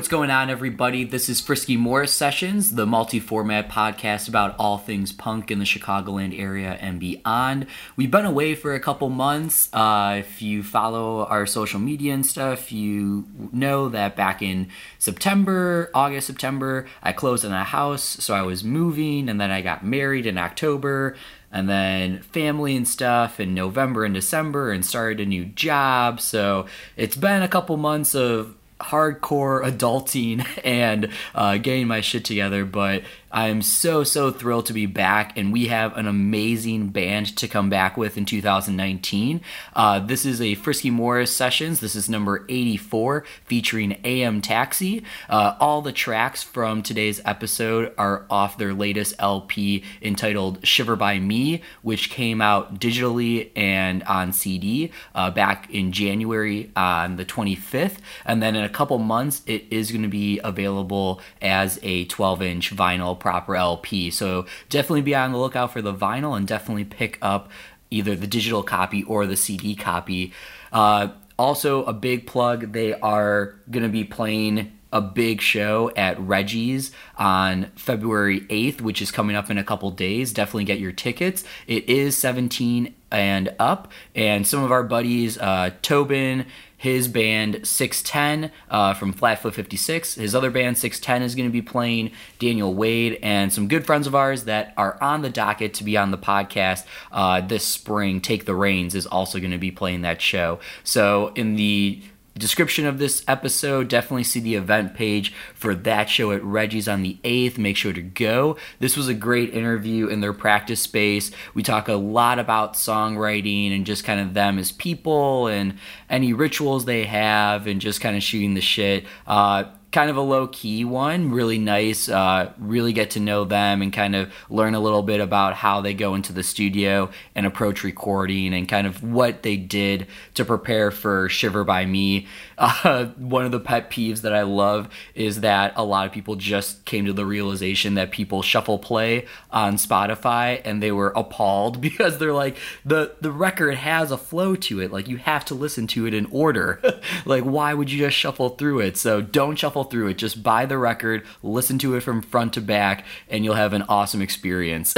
what's going on, everybody? This is Frisky Morris Sessions, the multi format podcast about all things punk in the Chicagoland area and beyond. We've been away for a couple months. Uh, if you follow our social media and stuff, you know that back in September, August, September, I closed on a house, so I was moving, and then I got married in October and then family and stuff in November and December and started a new job. So it's been a couple months of hardcore adulting and uh, getting my shit together, but I'm so, so thrilled to be back, and we have an amazing band to come back with in 2019. Uh, this is a Frisky Morris Sessions. This is number 84, featuring AM Taxi. Uh, all the tracks from today's episode are off their latest LP entitled Shiver by Me, which came out digitally and on CD uh, back in January on the 25th. And then in a couple months, it is going to be available as a 12 inch vinyl proper LP. So definitely be on the lookout for the vinyl and definitely pick up either the digital copy or the CD copy. Uh, also, a big plug they are going to be playing a big show at Reggie's on February 8th, which is coming up in a couple days. Definitely get your tickets. It is 17 and up, and some of our buddies, uh, Tobin, his band 610 uh, from Flatfoot 56. His other band 610 is going to be playing Daniel Wade and some good friends of ours that are on the docket to be on the podcast uh, this spring. Take the Reins is also going to be playing that show. So in the description of this episode. Definitely see the event page for that show at Reggie's on the 8th. Make sure to go. This was a great interview in their practice space. We talk a lot about songwriting and just kind of them as people and any rituals they have and just kind of shooting the shit. Uh, kind of a low key one, really nice. Uh, really get to know them and kind of learn a little bit about how they go into the studio and approach recording and kind of what they did to prepare for Shiver by Me. Uh, one of the pet peeves that I love is that a lot of people just came to the realization that people shuffle play on Spotify and they were appalled because they're like the the record has a flow to it. Like you have to listen to it in order. like why would you just shuffle through it? So don't shuffle through it. Just buy the record, listen to it from front to back, and you'll have an awesome experience.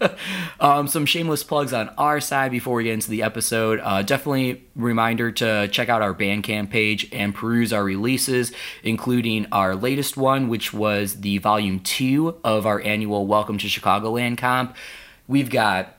um, some shameless plugs on our side before we get into the episode. Uh, definitely reminder to check out our Bandcamp page and peruse our releases, including our latest one, which was the volume two of our annual Welcome to Chicagoland comp. We've got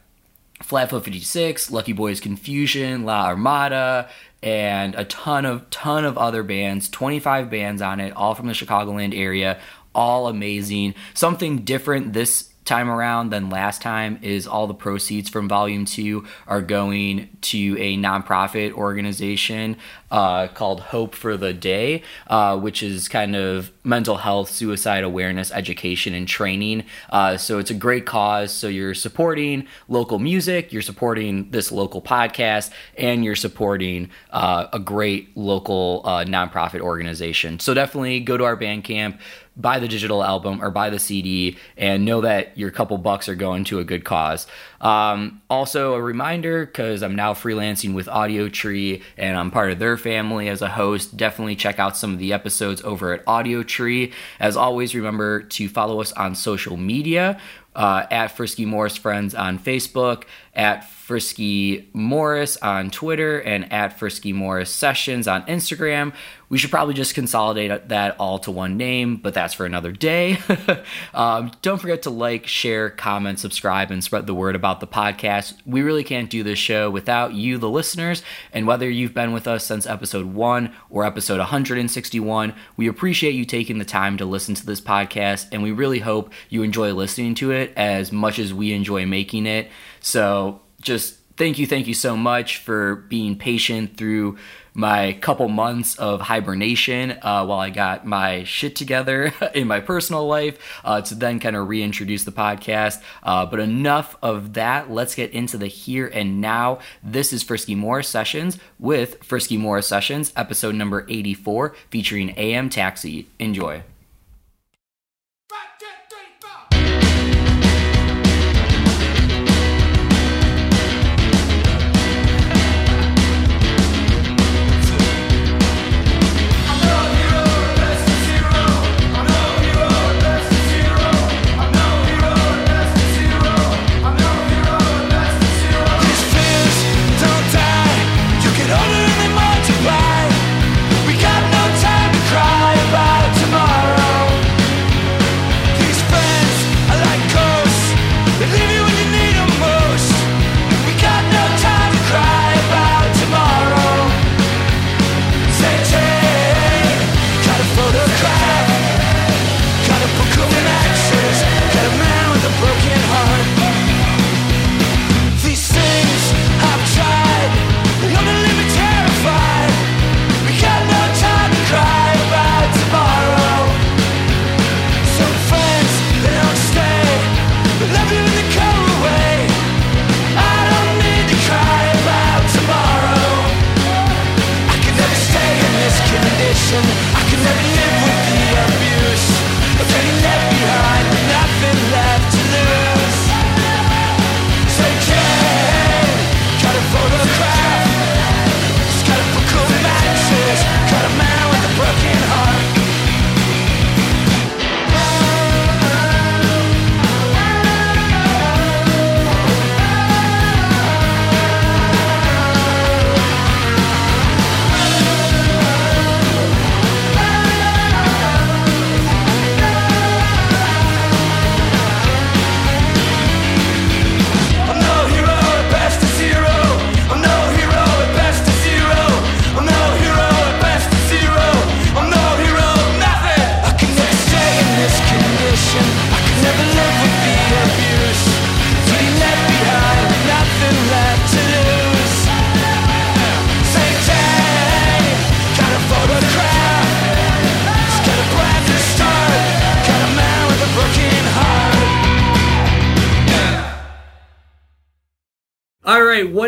Flatfoot 56, Lucky Boys Confusion, La Armada, and a ton of ton of other bands 25 bands on it all from the chicagoland area all amazing. Something different this time around than last time is all the proceeds from volume two are going to a nonprofit organization uh, called hope for the day uh, which is kind of mental health suicide awareness education and training. Uh, so it's a great cause. So you're supporting local music you're supporting this local podcast and you're supporting uh, a great local uh, nonprofit organization. So definitely go to our bandcamp buy the digital album or buy the CD and know that your couple bucks are going to a good cause. Um, also, a reminder because I'm now freelancing with Audiotree and I'm part of their family as a host. Definitely check out some of the episodes over at Audiotree. As always, remember to follow us on social media uh, at Frisky Morris Friends on Facebook, at Frisky Morris on Twitter, and at Frisky Morris Sessions on Instagram. We should probably just consolidate that all to one name, but that's for another day. um, don't forget to like, share, comment, subscribe, and spread the word about the podcast. We really can't do this show without you, the listeners, and whether you've been with us since episode one or episode 161, we appreciate you taking the time to listen to this podcast, and we really hope you enjoy listening to it as much as we enjoy making it. So just thank you, thank you so much for being patient through my couple months of hibernation uh, while I got my shit together in my personal life uh, to then kind of reintroduce the podcast. Uh, but enough of that. Let's get into the here and now. This is Frisky Morris Sessions with Frisky Morris Sessions, episode number 84, featuring AM Taxi. Enjoy.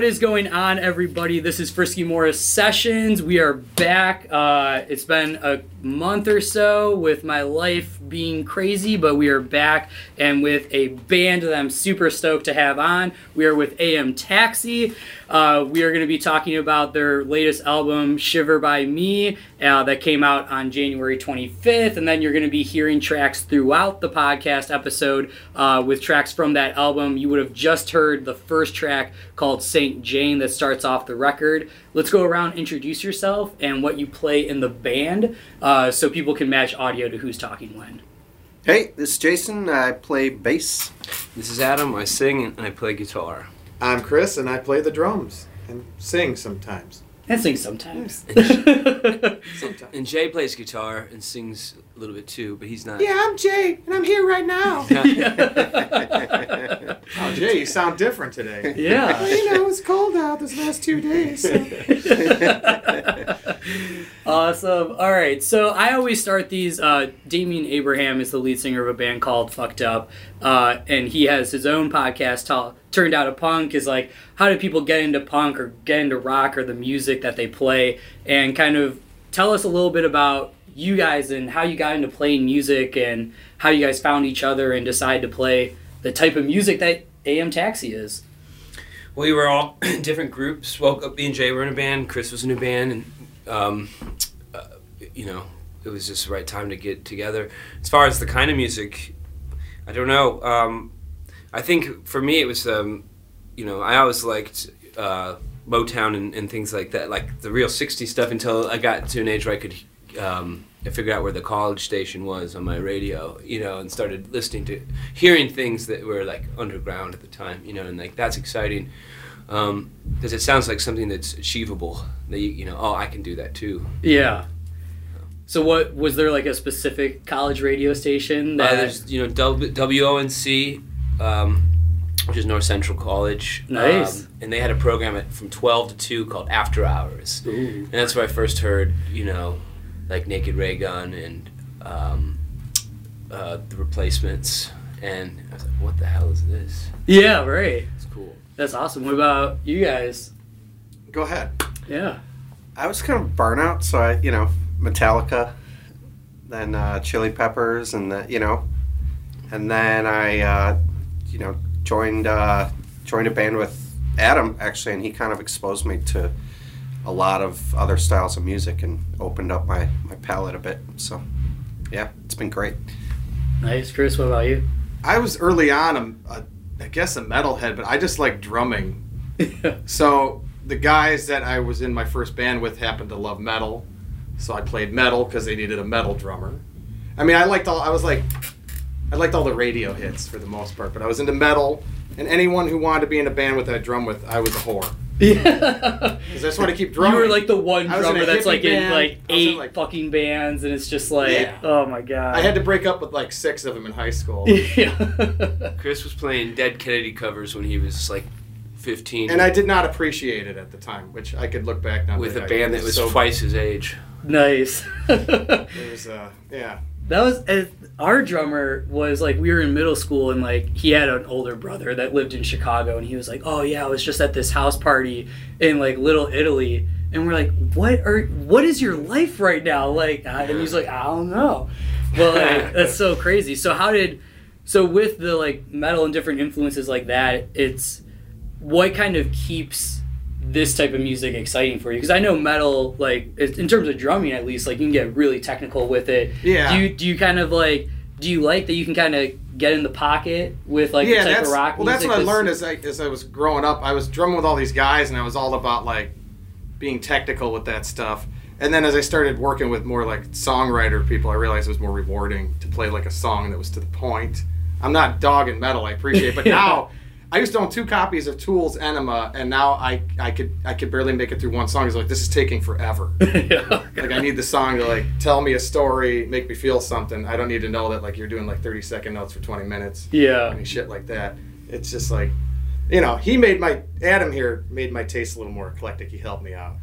Is going on, everybody? This is Frisky Morris Sessions. We are back. Uh, it's been a month or so with my life being crazy, but we are back and with a band that I'm super stoked to have on. We are with AM Taxi. Uh, we are going to be talking about their latest album, Shiver by Me, uh, that came out on January 25th. And then you're going to be hearing tracks throughout the podcast episode uh, with tracks from that album. You would have just heard the first track called St. Jane that starts off the record. Let's go around, introduce yourself and what you play in the band uh, Uh, so people can match audio to who's talking when. Hey, this is Jason. I play bass. This is Adam. I sing and I play guitar. I'm Chris, and I play the drums and sing sometimes. And sing sometimes. sometimes. And Jay plays guitar and sings a little bit too, but he's not. Yeah, I'm Jay, and I'm here right now. oh, Jay, you sound different today. Yeah. Well, you know, it's cold out this last two days. So. awesome. All right. So I always start these. Uh, Damian Abraham is the lead singer of a band called Fucked Up, uh, and he has his own podcast. T- turned out a punk is like how do people get into punk or get into rock or the music that they play, and kind of tell us a little bit about you guys and how you got into playing music and how you guys found each other and decided to play the type of music that AM Taxi is. We were all different groups. Well, me and Jay were in a band. Chris was in a band, and um, uh, you know, it was just the right time to get together. As far as the kind of music, I don't know. Um, I think for me, it was, um, you know, I always liked uh, Motown and, and, things like that, like the real '60s stuff, until I got to an age where I could um, I figured out where the college station was on my radio, you know, and started listening to, hearing things that were like underground at the time, you know, and like that's exciting because um, it sounds like something that's achievable. That you, you know, oh, I can do that too. Yeah. So what was there like a specific college radio station that uh, there's you know w- WONC, um, which is North Central College. Nice. Um, and they had a program at, from twelve to two called After Hours, Ooh. and that's where I first heard you know like Naked Raygun and um, uh, the replacements. And I was like, what the hell is this? Yeah, right. It's cool. That's awesome. What about you guys? Go ahead. Yeah. I was kind of burnout, so I, you know, Metallica, then uh, Chili Peppers, and the, you know, and then I, uh, you know, joined uh, joined a band with Adam actually, and he kind of exposed me to a lot of other styles of music and opened up my, my palette a bit. So, yeah, it's been great. Nice. Chris, what about you? I was early on, a, a, I guess, a metalhead, but I just like drumming. so, the guys that I was in my first band with happened to love metal. So, I played metal because they needed a metal drummer. I mean, I liked all, I was like, I liked all the radio hits for the most part, but I was into metal, and anyone who wanted to be in a band with that drum with, I was a whore. Yeah. Because I just want to keep drumming. You were like the one drummer that's like band. in like eight in like, fucking bands, and it's just like, yeah. oh my god. I had to break up with like six of them in high school. yeah. Chris was playing Dead Kennedy covers when he was like 15. And I did not appreciate it at the time, which I could look back now. With a band that was so twice his age. Nice. it was, uh, yeah. That was uh, our drummer was like we were in middle school and like he had an older brother that lived in Chicago and he was like, "Oh yeah, I was just at this house party in like Little Italy." And we're like, "What are what is your life right now?" Like and he's like, "I don't know." Well, like, that's so crazy. So how did so with the like metal and different influences like that, it's what kind of keeps this type of music exciting for you? Because I know metal, like in terms of drumming at least, like you can get really technical with it. Yeah. Do you do you kind of like do you like that you can kind of get in the pocket with like yeah, the type of rock? Well, that's what I learned as I as I was growing up. I was drumming with all these guys, and I was all about like being technical with that stuff. And then as I started working with more like songwriter people, I realized it was more rewarding to play like a song that was to the point. I'm not dogging metal, I appreciate, it, but now I used to own two copies of Tool's Ænima, and now I, I could I could barely make it through one song. It's like this is taking forever. yeah. Like I need the song to like tell me a story, make me feel something. I don't need to know that like you're doing like 30 second notes for 20 minutes. Yeah. Any shit like that. It's just like, you know, he made my Adam here made my taste a little more eclectic. He helped me out.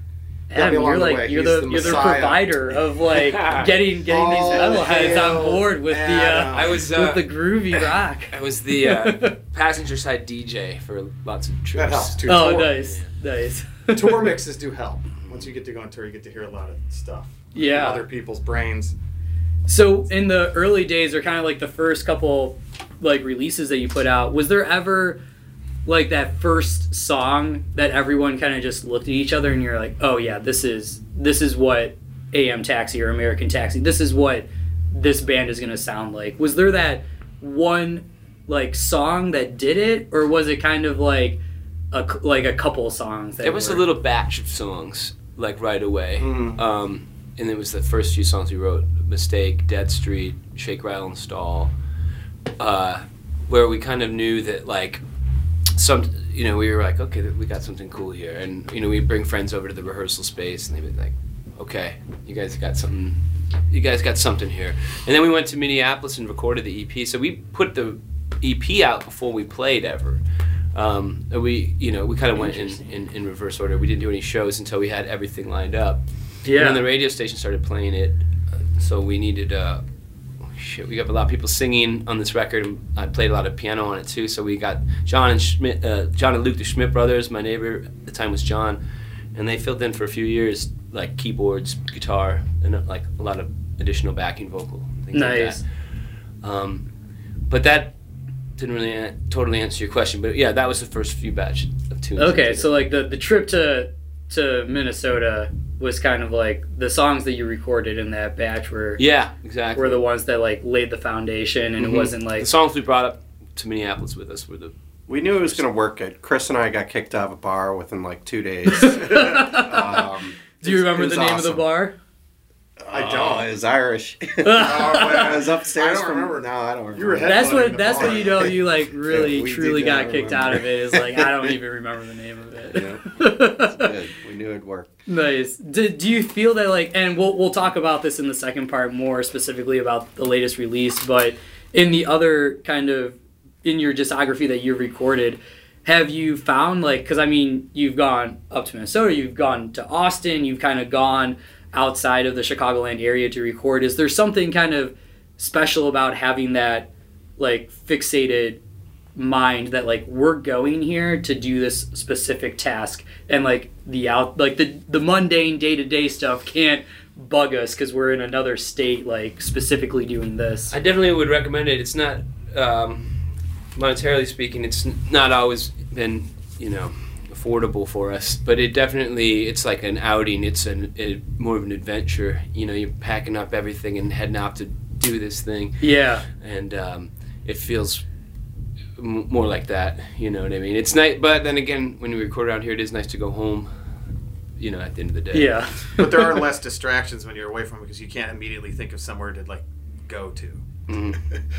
Got Adam, you're the like way. you're He's the, the you're the provider of like getting getting these Oh, metalheads on board with the uh, I was uh, with the groovy rock. I was the uh, passenger side DJ for lots of trips. That helps too. Oh, tour, nice, nice. tour mixes do help. Once you get to go on tour, you get to hear a lot of stuff. Yeah. Other people's brains. So in the early days, or kind of like the first couple like releases that you put out, was there ever like that first song that everyone kind of just looked at each other and you're like, oh yeah, this is this is what AM Taxi or American Taxi, this is what this band is gonna sound like. Was there that one like song that did it, or was it kind of like a c- like a couple songs? That There was a little batch of songs like right away, Mm. um, and it was the first few songs we wrote: "Mistake," "Dead Street," "Shake, Rattle, and Stall," uh, where we kind of knew that like some, you know, we were like, okay, we got something cool here, and you know, we bring friends over to the rehearsal space, and they'd be like, okay, you guys got something. You guys got something here, and then we went to Minneapolis and recorded the EP. So we put the EP out before we played ever. Um, and we, you know, we kind of went in, in, in reverse order. We didn't do any shows until we had everything lined up. And yeah. then the radio station started playing it, uh, so we needed. Uh, shit, we got a lot of people singing on this record. and I played a lot of piano on it too. So we got John and Schmidt, uh, John and Luke, the Schmidt brothers. My neighbor at the time was John, and they filled in for a few years, like keyboards, guitar, and uh, like a lot of additional backing vocal. Things Nice. Like that. Um, but that didn't really an- totally answer your question. But yeah, that was the first few batch of tunes. Okay, so like the the trip to to Minnesota was kind of like the songs that you recorded in that batch were yeah, exactly. were the ones that like laid the foundation, and Mhm. it wasn't like the songs we brought up to Minneapolis with us were the We knew it was going to work. Good. Chris and I got kicked out of a bar within like two days. um, Do you remember the was name of the bar? I uh, Oh, don't. it was Irish. Oh, I was upstairs I don't from. remember. No, I don't remember. You were That's what that's bar. when you know you like really Yeah, truly got not kicked remember. out of it. Is like I don't even remember the name of Yeah, it. it's good. We knew it worked. Nice. Do, do you feel that like, and we'll we'll talk about this in the second part more specifically about the latest release, but in the other kind of in your discography that you've recorded, have you found like, because I mean, you've gone up to Minnesota, you've gone to Austin, you've kind of gone outside of the Chicagoland area to record. Is there something kind of special about having that like fixated mind that like we're going here to do this specific task and like the out like the the mundane day-to-day stuff can't bug us because we're in another state like specifically doing this I definitely would recommend it. It's not um, monetarily speaking, it's not always been you know affordable for us, but it definitely it's like an outing. It's an a, more of an adventure. You know, you're packing up everything and heading out to do this thing, yeah and um, it feels m- more like that. You know what I mean? It's nice, but then again, when we record out here, it is nice to go home. You know, at the end of the day. yeah But there are less distractions when you're away from it because you can't immediately think of somewhere to like go to. Mhm.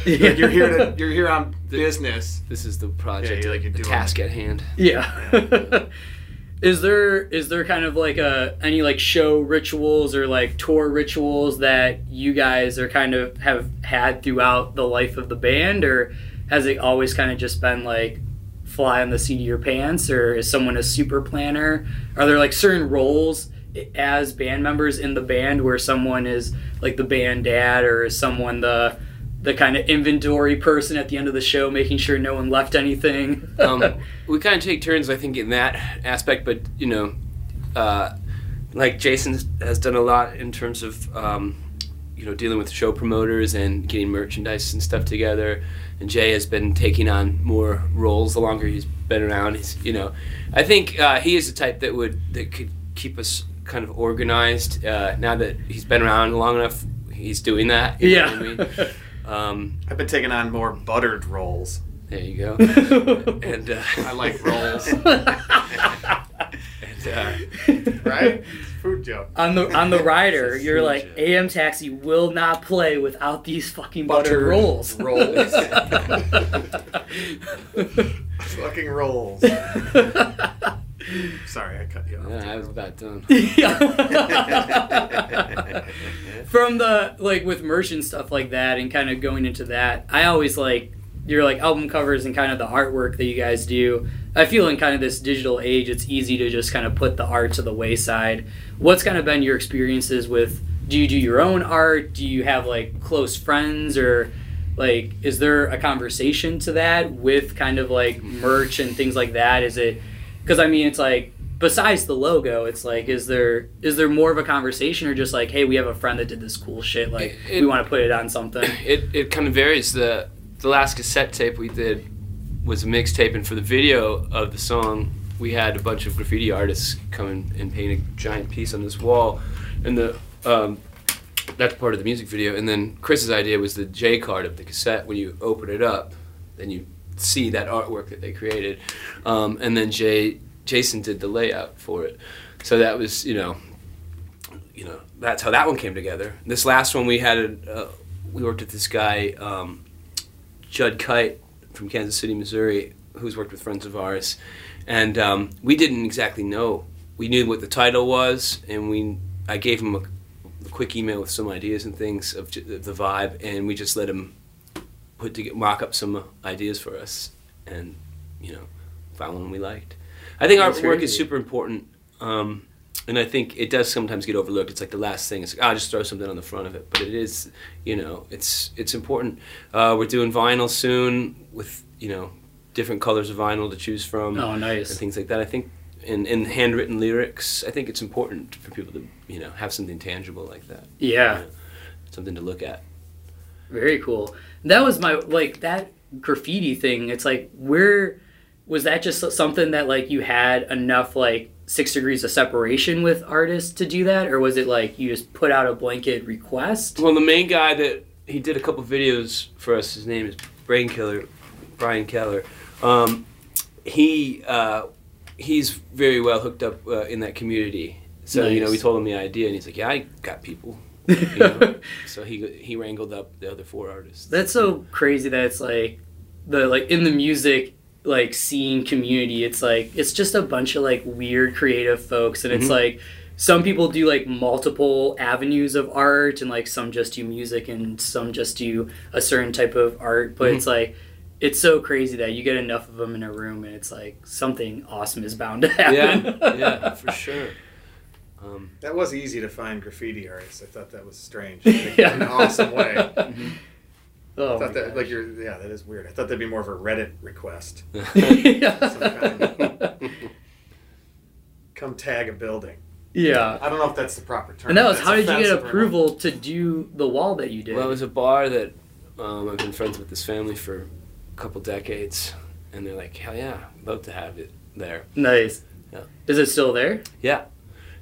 Like you're here to you're here on business. This is the project, you're like you're the doing task at hand. Yeah. is there is there kind of like a any like show rituals or like tour rituals that you guys are kind of have had throughout the life of the band or has it always kind of just been like fly on the seat of your pants or is someone a super planner? Are there like certain roles as band members in the band where someone is like the band dad or is someone the the kind of inventory person at the end of the show making sure no one left anything? um, we kind of take turns, I think, in that aspect. But you know, uh, like Jason has done a lot in terms of um, you know dealing with show promoters and getting merchandise and stuff together. And Jay has been taking on more roles the longer he's been around. He's you know, I think uh, he is the type that would that could keep us kind of organized. Uh, now that he's been around long enough, he's doing that. you know yeah. what I mean? Um, I've been taking on more buttered rolls. there you go. and uh, I like rolls. and, uh, right? Food joke. on the on the rider, you're like joke. AM Taxi will not play without these fucking buttered Buttered rolls. rolls. Fucking rolls. Sorry, I cut you off. Yeah, I was about done. From the like with merch and stuff like that, and kind of going into that, I always like your like album covers and kind of the artwork that you guys do. I feel in kind of this digital age, it's easy to just kind of put the art to the wayside. What's kind of been your experiences with? Do you do your own art? Do you have like close friends or like is there a conversation to that with kind of like merch and things like that? Is it because I mean it's like besides the logo, it's like is there is there more of a conversation or just like hey we have a friend that did this cool shit like It- we want to put it on something. it, it kind of varies. The the last cassette tape we did was a mixtape, and for the video of the song, we had a bunch of graffiti artists come in and paint a giant piece on this wall, and the um, that's part of the music video. And then Chris's idea was the J card of the cassette. When you open it up, then you see that artwork that they created, um, and then Jay Jason did the layout for it. So that was you know you know that's how that one came together. This last one we had a, uh, we worked with this guy um, Judd Kite from Kansas City, Missouri, who's worked with friends of ours, and um, we didn't exactly know. We knew what the title was, and we I gave him a, quick email with some ideas and things of the vibe, and we just let him put to mock up some ideas for us, and you know, found one we liked. I think That's artwork is super important. Um, and I think it does sometimes get overlooked. It's like the last thing. It's like, I'll just throw something on the front of it. But it is, you know, it's it's important. Uh, we're doing vinyl soon with, you know, different colors of vinyl to choose from Oh, and nice. things like that. I think in, in handwritten lyrics, I think it's important for people to, you know, have something tangible like that. Yeah. Something to look at. Very cool. That was my like that graffiti thing. It's like where was that just something that like you had enough like six degrees of separation with artists to do that, or was it like you just put out a blanket request? Well, the main guy that he did a couple videos for us. His name is Brain Killer, Brian Keller. Um, he uh, he's very well hooked up uh, in that community. So you know, Nice. we told him the idea, and he's like, "Yeah, I got people." You know? so he he wrangled up the other four artists. That's so crazy that it's like the like in the music like scene community it's like it's just a bunch of like weird creative folks and it's Mhm. like some people do like multiple avenues of art and like some just do music and some just do a certain type of art but Mhm. it's like it's so crazy that you get enough of them in a room and it's like something awesome is bound to happen yeah, yeah, for sure. Um, That was easy to find graffiti artists. I thought that was strange. Yeah. In an awesome way. oh I thought my that, like you're, yeah, that is weird. I thought that'd be more of a Reddit request. yeah. Come tag a building. yeah I don't know if that's the proper term. And that was how did you get offensive or approval to do the wall that you did? well, it was a bar that um, I've been friends with this family for a couple decades, and they're like, "Hell yeah, love to have it there." nice. Yeah. Is it still there? Yeah.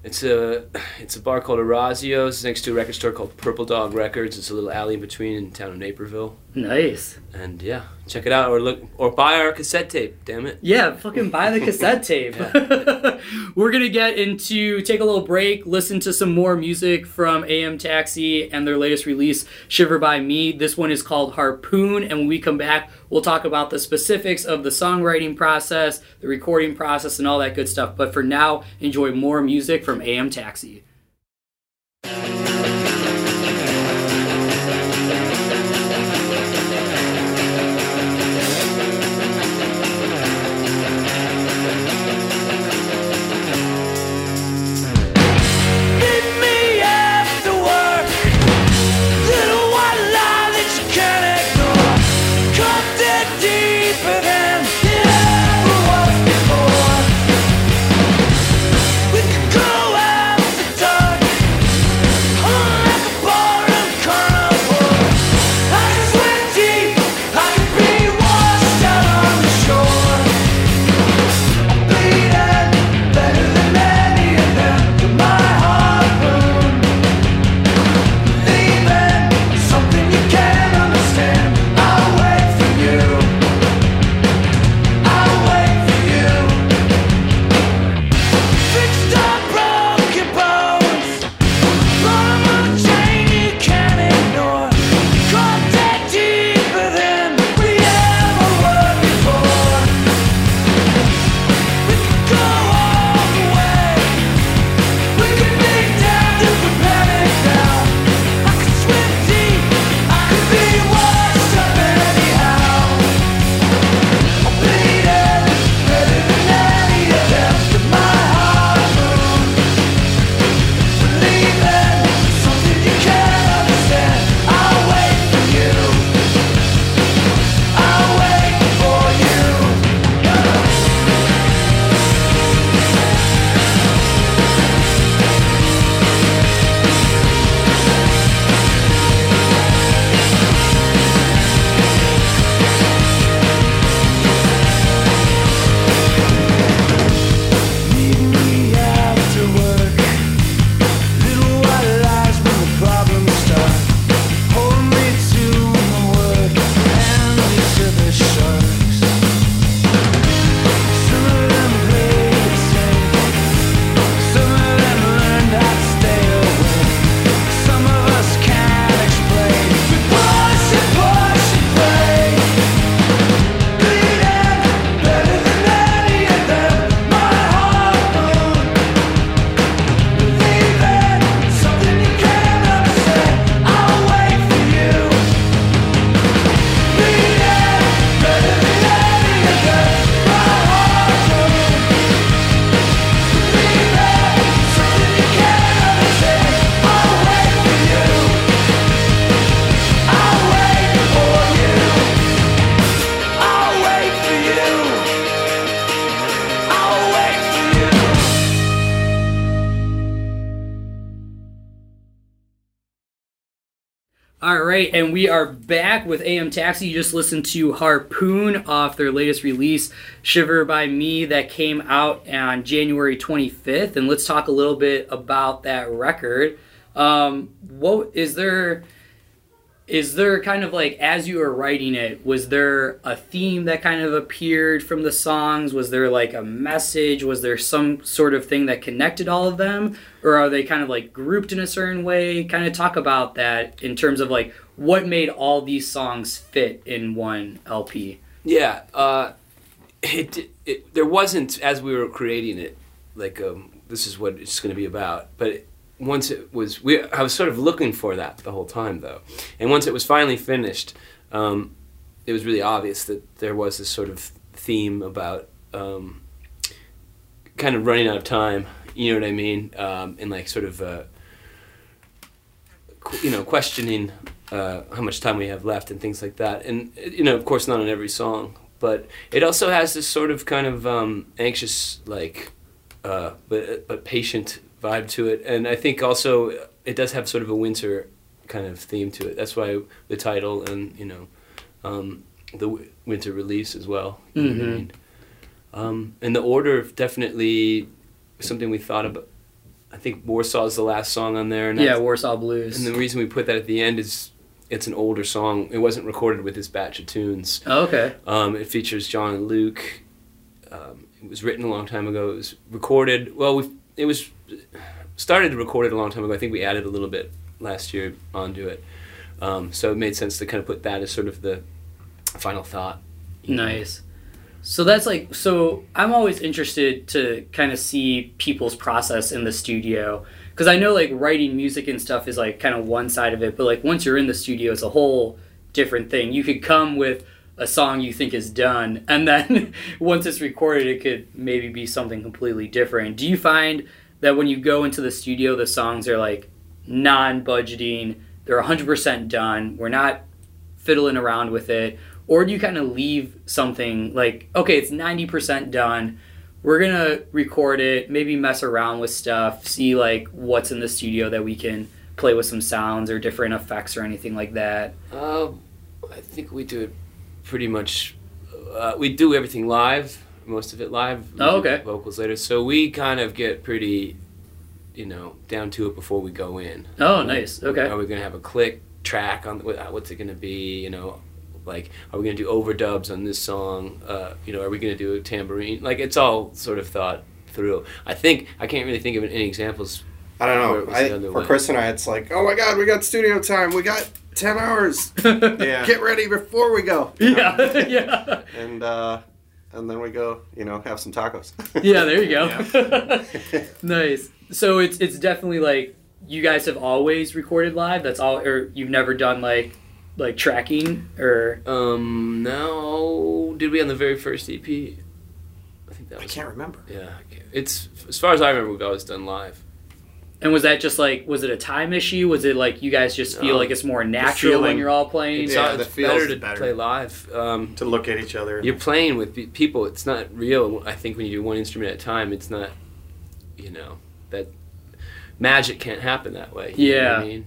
It's a it's a bar called Orazio's next to a record store called Purple Dog Records. It's a little alley in between in town of Naperville. Nice. And yeah, check it out or look or buy our cassette tape. Damn it. Yeah, fucking buy the cassette tape. We're gonna get into take a little break, listen to some more music from AM Taxi and their latest release, Shiver by Me. This one is called Harpoon, and when we come back, we'll talk about the specifics of the songwriting process, the recording process, and all that good stuff. But for now, enjoy more music from AM Taxi. Right, and we are back with AM Taxi. You just listened to Harpoon off their latest release, Shiver by Me, that came out on January 25th. And let's talk a little bit about that record. Um, what is there? Is there kind of like as you were writing it, was there a theme that kind of appeared from the songs? Was there like a message? Was there some sort of thing that connected all of them? Or are they kind of like grouped in a certain way? Kind of talk about that in terms of like what made all these songs fit in one LP. Yeah, uh, it, it there wasn't as we were creating it like um, this is what it's going to be about, but once it was we I was sort of looking for that the whole time though, and once it was finally finished, um, it was really obvious that there was this sort of theme about um, kind of running out of time. You know what I mean? Um, and like sort of uh, qu- you know questioning uh, how much time we have left and things like that. And you know, of course, not on every song, but it also has this sort of kind of um, anxious, like, uh, but but patient vibe to it. And I think also it does have sort of a winter kind of theme to it. That's why the title and you know um, the w- winter release as well. You know what I mean? Um, and the order definitely something we thought about. I think Warsaw is the last song on there. And Yeah, Warsaw Blues. and the reason we put that at the end is it's an older song. It wasn't recorded with this batch of tunes. Oh, okay. Um, it features John and Luke. Um, it was written a long time ago. It was recorded. Well, we it was started to record it a long time ago. I think we added a little bit last year onto it. Um, so it made sense to kind of put that as sort of the final thought. Nice. So that's like so I'm always interested to kind of see people's process in the studio cuz I know like writing music and stuff is like kind of one side of it but like once you're in the studio it's a whole different thing. You could come with a song you think is done and then once it's recorded it could maybe be something completely different. Do you find that when you go into the studio the songs are like non-budgeting, they're 100% done. We're not fiddling around with it or do you kind of leave something like okay it's 90% done we're gonna record it maybe mess around with stuff see like what's in the studio that we can play with some sounds or different effects or anything like that Uh, I think we do it pretty much. Uh, we do everything live, most of it live. We Oh, okay. Vocals later, so we kind of get pretty, you know, down to it before we go in. oh nice okay Are we gonna have a click track on what's it gonna be? You know, like are we gonna do overdubs on this song? Uh, you know, are we gonna do a tambourine? Like it's all sort of thought through. I think I can't really think of any examples. I don't know. I, for way. Chris and I, it's like, oh my god, we got studio time. We got ten hours. Yeah. Get ready before we go. you know? yeah yeah And uh, and then we go, you know, have some tacos. yeah there you go nice so it's it's definitely like you guys have always recorded live that's all or you've never done like like tracking or Um, no, did we on the very first EP? I think that Was, I can't remember. Yeah, it's as far as I remember, we've always done live. And was that just like was it a time issue? Was it like you guys just feel No. like it's more natural when you're all playing? It's, Yeah, it's that feels better to better. play live. Um, To look at each other. you're playing with people. It's not real. I think when you do one instrument at a time, it's not. You know that magic can't happen that way. you know what Yeah. I mean,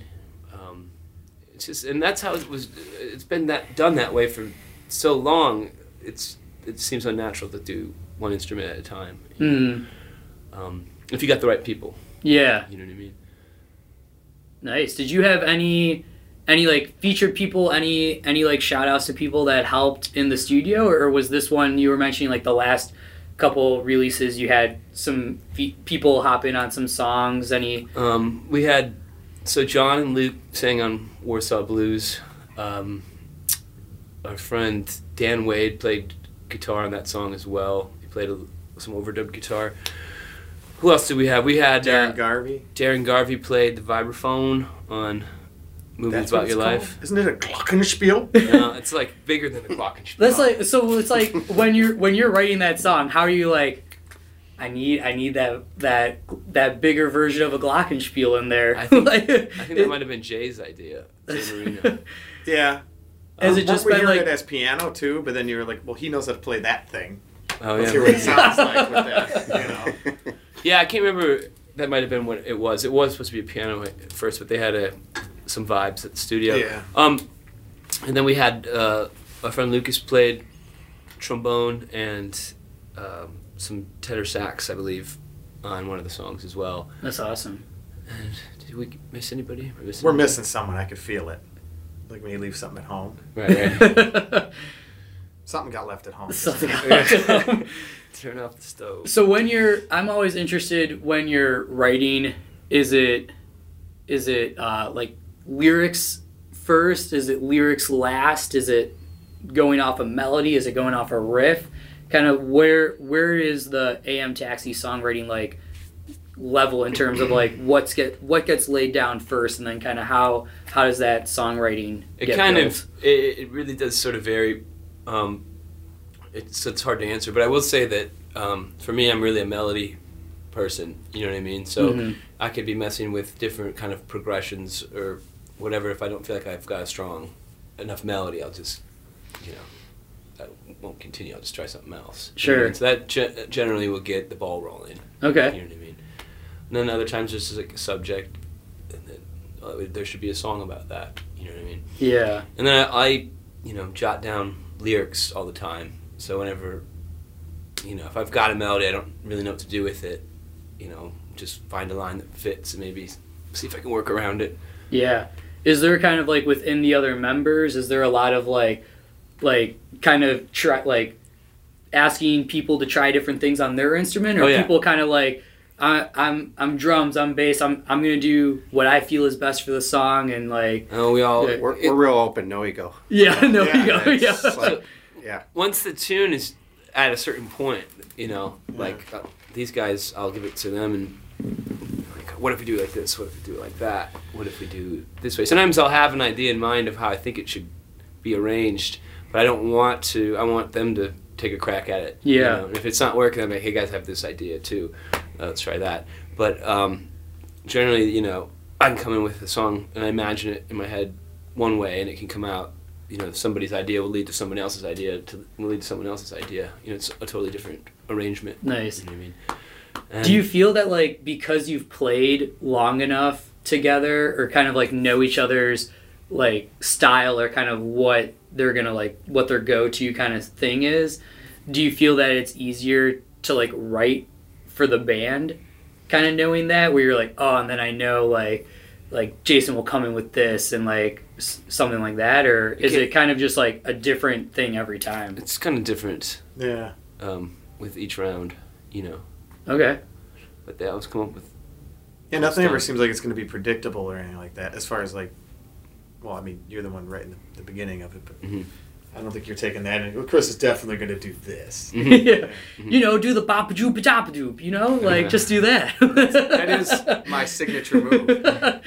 um, it's just, and that's how it was. It's been that done that way for so long. It's it seems unnatural to do one instrument at a time. Mm, Um, if you got the right people, yeah, you know what I mean. nice. Did you have any any like featured people? Any any like shout outs to people that helped in the studio, or was this one you were mentioning like the last couple releases you had some fe- people hop in on some songs? Any? Um, we had so John and Luke sang on Warsaw Blues. Um, our friend Dan Wade played guitar on that song as well. He played a, some overdubbed guitar. Who else did we have? We had Darren uh, Garvey. Darren Garvey played the vibraphone on Movies That's what About Your called? Life. Isn't it a glockenspiel? no, it's like bigger than a glockenspiel. That's like so. It's like when you're when you're writing that song. How are you like? I need I need that that that bigger version of a glockenspiel in there. I think- Like, I think that it- might have been Jay's idea. Jay yeah. Has Um, it just weren't been like it as piano too? But then you were like, well, he knows how to play that thing. Oh Let's yeah. hear what it sounds like with that. You know. Yeah, I can't remember. That might have been what it was. It was supposed to be a piano at first, but they had a some vibes at the studio. Yeah. Um, and then we had uh, our friend Lucas played trombone and um, some tenor sax, I believe, on one of the songs as well. That's awesome. And did we miss anybody? We're missing, We're missing someone. I could feel it. Like when you leave something at home. Right, right. Something got left at home. Something Turn off the stove. So when you're, I'm always interested when you're writing. Is it, is it uh, like lyrics first? Is it lyrics last? Is it going off a melody? Is it going off a riff? Kind of where where is the AM Taxi songwriting like level in terms of like what's get what gets laid down first, and then kind of how how does that songwriting It kind built? of it, it really does sort of vary. Um, it's it's hard to answer, but I will say that um, for me, I'm really a melody person. You know what I mean? So Mhm. I could be messing with different kind of progressions or whatever. If I don't feel like I've got a strong enough melody, I'll just you know. I won't continue. I'll just try something else. You know Sure. So that ge- generally will get the ball rolling. okay. You know what I mean? And then other times just like a subject, and then uh, there should be a song about that. You know what I mean? Yeah. And then I, I, you know, jot down lyrics all the time. So whenever, you know, if I've got a melody, I don't really know what to do with it. You know, just find a line that fits and maybe see if I can work around it. Yeah. Is there kind of like within the other members, is there a lot of like like kind of try like asking people to try different things on their instrument oh, or Oh, yeah. people kind of like I, I'm I'm drums, I'm bass, I'm I'm gonna do what I feel is best for the song and like Oh, we all. Yeah, We're, it- we're real open, no ego. yeah, no Yeah, you go, yeah. like- yeah. once the tune is at a certain point, you know, like uh, these guys, I'll give it to them and like, what if we do it like this? What if we do it like that? What if we do it this way? Sometimes I'll have an idea in mind of how I think it should be arranged, but I don't want to. I want them to take a crack at it. you Yeah. know? And if it's not working, I'm like, hey guys, I have this idea too. Uh, let's try that. But um, generally, you know, I can come in with a song and I imagine it in my head one way, and it can come out you know somebody's idea will lead to someone else's idea to will lead to someone else's idea. You know, it's a totally different arrangement. Nice. You know I mean? And Do you feel that like because you've played long enough together or kind of like know each other's like style or kind of what they're gonna like what their go-to kind of thing is do you feel that it's easier to like write for the band kind of knowing that where you're like oh and then i know like like jason will come in with this and like s- something like that or is Okay. it kind of just like a different thing every time it's kind of different Yeah. um, with each round, you know. okay But they always come up with Yeah, nothing ever seems like it's going to be predictable or anything like that. As far as like, well, I mean, you're the one right in the, the beginning of it, but Mhm. I don't think you're taking that. And well, Chris is definitely going to do this. Mm-hmm. yeah. Mm-hmm. You know, do the bop doop doop doop, you know? Like just do that. That is my signature move.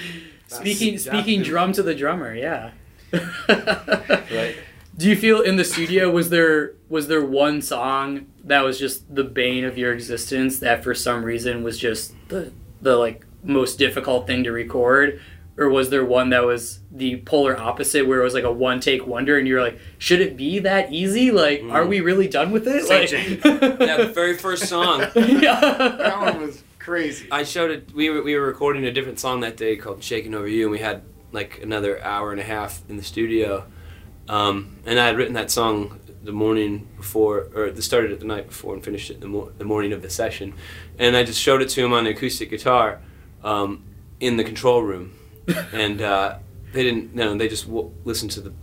speaking That's- speaking drum to the drummer, yeah. right. Do you feel in the studio was there was there one song that was just the bane of your existence that for some reason was just the the like most difficult thing to record? Or was there one that was the polar opposite where it was like a one take wonder and you're like, should it be that easy? Like, are we really done with it? Saint Like, Yeah, the very first song yeah. that one was crazy. I showed it. We were we were recording a different song that day called "Shaking Over You," and we had like another hour and a half in the studio. Um, and I had written that song the morning before, or the started it the night before and finished it the, mor- the morning of the session. And I just showed it to him on the acoustic guitar um, in the control room, and uh, they didn't. No, they just w- listened to the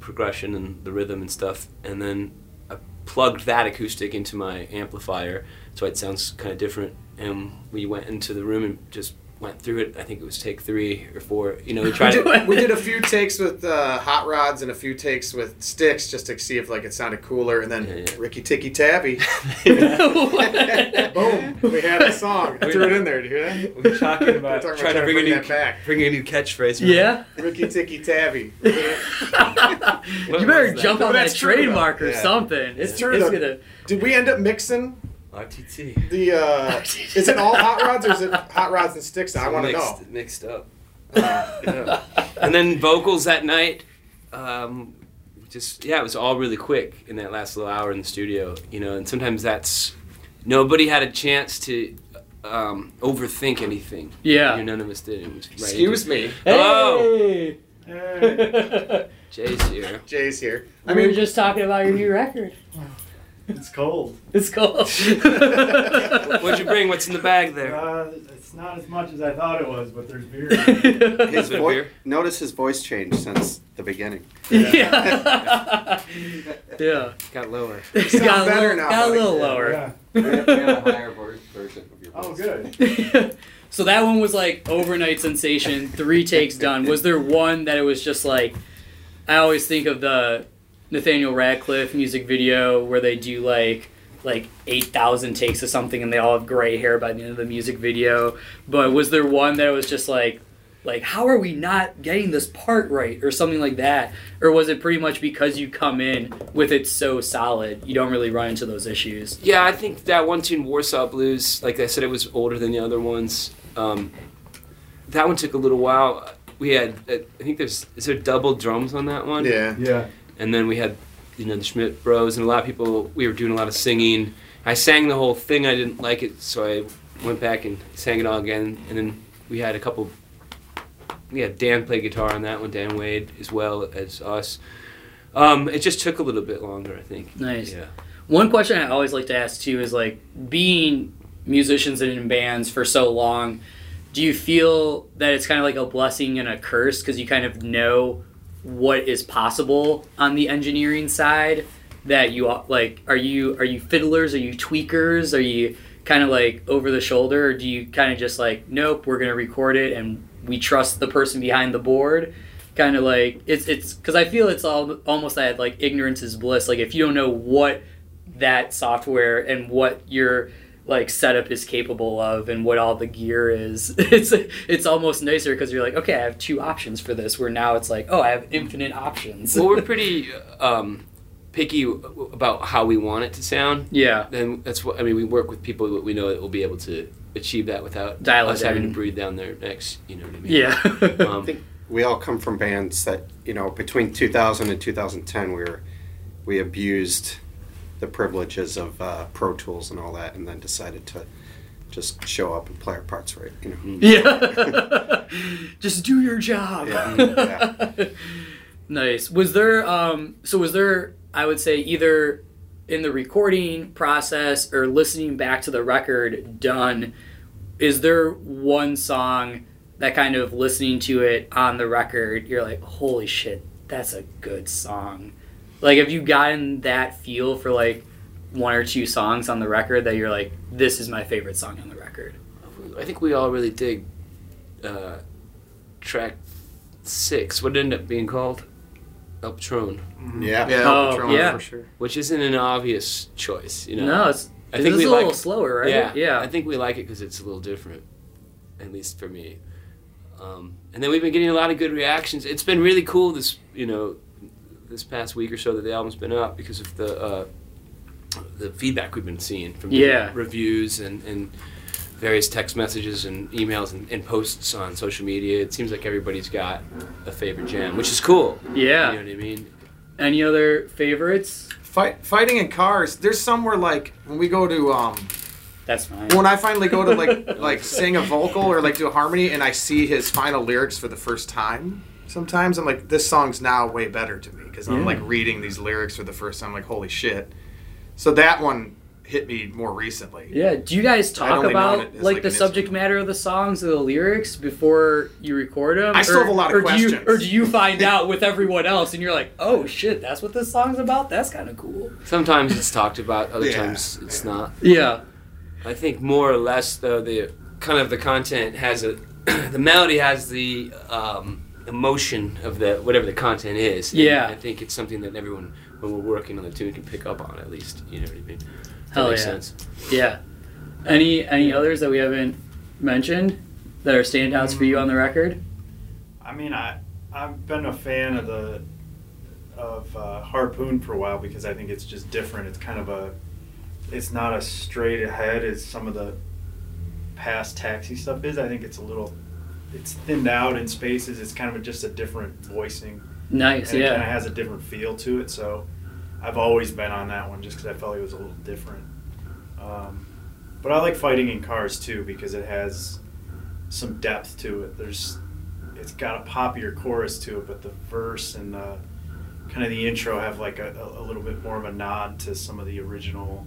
progression and the rhythm and stuff, and then I plugged that acoustic into my amplifier, so it sounds kind of different. And we went into the room and just went through it. I think it was take three or four. You know, we We tried did, we did a few takes with uh, hot rods and a few takes with sticks just to see if like it sounded cooler, and then Yeah, yeah. Ricky Ticky Tabby. Boom! We had a song. I threw it in there. Did you hear that? We're talking We're about talking trying to about bring a new that back. bring a new catchphrase. yeah. Ricky Ticky Tabby. You better was that? jump No, on that that's true, trademark or Yeah. something. It's, true, it's though. gonna. Did we end up mixing RTT. the? uh Is it all hot rods or is it hot rods and sticks? Now? I want to mixed, know. Mixed up. Yeah. and then vocals that night. Um, just yeah, it was all really quick in that last little hour in the studio, you know. And sometimes that's nobody had a chance to um, overthink anything. Yeah. You know, none of us did. It was right Excuse into- me. Hello. Hey. Jay's here. Jay's here. I mean, we were just talking about your new record. It's cold. It's cold. What'd you bring? What's in the bag there? Uh, it's not as much as I thought it was, but there's beer. His Is it voi- beer? notice his voice changed since the beginning. yeah. yeah. Got lower. Got a better little, now, got a buddy. little lower. Yeah. version of your Oh, good. so that one was like overnight sensation, three takes done. Was there one that it was just like I always think of the Nathaniel Radcliffe music video where they do like like eight thousand takes of something and they all have gray hair by the end of the music video. But was there one that was just like like how are we not getting this part right or something like that? Or was it pretty much because you come in with it so solid, you don't really run into those issues? Yeah, I think that one tune, Warsaw Blues, like I said, it was older than the other ones. Um, that one took a little while. We had, uh, I think there's, is there double drums on that one? Yeah. Yeah. And then we had, you know, the Schmidt Bros, and a lot of people, we were doing a lot of singing. I sang the whole thing, I didn't like it, so I went back and sang it all again. And then we had a couple, we had Dan play guitar on that one, Dan Wade, as well as us. Um, it just took a little bit longer, I think. Nice. Yeah. One question I always like to ask too is like being musicians and in bands for so long, do you feel that it's kind of like a blessing and a curse because you kind of know what is possible on the engineering side that you like are you are you fiddlers? Are you tweakers? Are you kind of like over the shoulder? Or do you kind of just like nope we're going to record it and we trust the person behind the board? Kind of like it's it's because I feel it's all almost that like ignorance is bliss. Like if you don't know what that software and what your like setup is capable of and what all the gear is, it's it's almost nicer because you're like, okay, I have two options for this. Where now it's like, oh, I have infinite options. well, we're pretty um, picky about how we want it to sound. yeah, And that's what I mean. We work with people that we know that will be able to achieve that without Dial us having in. to breathe down their necks. You know what I mean? yeah, Um, think we all come from bands that you know between 2000 and 2010 we were we abused the privileges of uh, Pro Tools and all that, and then decided to just show up and play our parts right. You know. yeah. Just do your job. Yeah, nice. Was there um so was there I would say either in the recording process or listening back to the record done is there one song that kind of listening to it on the record you're like holy shit that's a good song like have you gotten that feel for like one or two songs on the record that you're like this is my favorite song on the record I think we all really dig uh, track six. What ended up being called? El Patron, yeah. Yeah, Oh, Patron, yeah. for sure. which isn't an obvious choice. You know. no it's I I think think we a little like- slower right Yeah, yeah I think we like it because it's a little different, at least for me. Um, and then we've been getting a lot of good reactions. It's been really cool this you know this past week or so that the album's been up because of the uh, the feedback we've been seeing from Yeah. reviews and, and various text messages and emails and, and posts on social media. It seems like everybody's got a favorite jam, which is cool. yeah You know what I mean? Any other favorites? Fight, fighting in cars. There's somewhere like when we go to um That's fine. when I finally go to like like sing a vocal or like do a harmony and I see his final lyrics for the first time. Sometimes I'm like, this song's now way better to me because I'm Yeah. like reading these lyrics for the first time. Like, holy shit! So that one hit me more recently. Yeah. Do you guys talk about as, like, like, the subject instrument. matter of the songs or the lyrics before you record them? I still or, have a lot of or Do you, questions. or do you find out with everyone else and you're like, oh shit, that's what this song's about? That's kind of cool. Sometimes it's talked about, other Yeah. times it's not. Yeah. I think more or less though the kind of the content has a the melody has the um, emotion of the whatever the content is. And Yeah. I think it's something that everyone when we're working on the tune can pick up on at least. You know what I mean? That Hell makes yeah. sense. Yeah. Any any others that we haven't mentioned that are standouts for you on the record? I mean, I I've been a fan of the of uh, Harpoon for a while because I think it's just different. It's kind of a it's not a straight ahead as some of the past taxi stuff is. I think it's a little it's thinned out in spaces. It's kind of just a different voicing. Nice. and it kind of has a different feel to it. So I've always been on that one just because I felt it was a little different. Um, but I like fighting in cars too because it has some depth to it. There's, it's got a poppier chorus to it, but the verse and the kind of the intro have like a, a little bit more of a nod to some of the original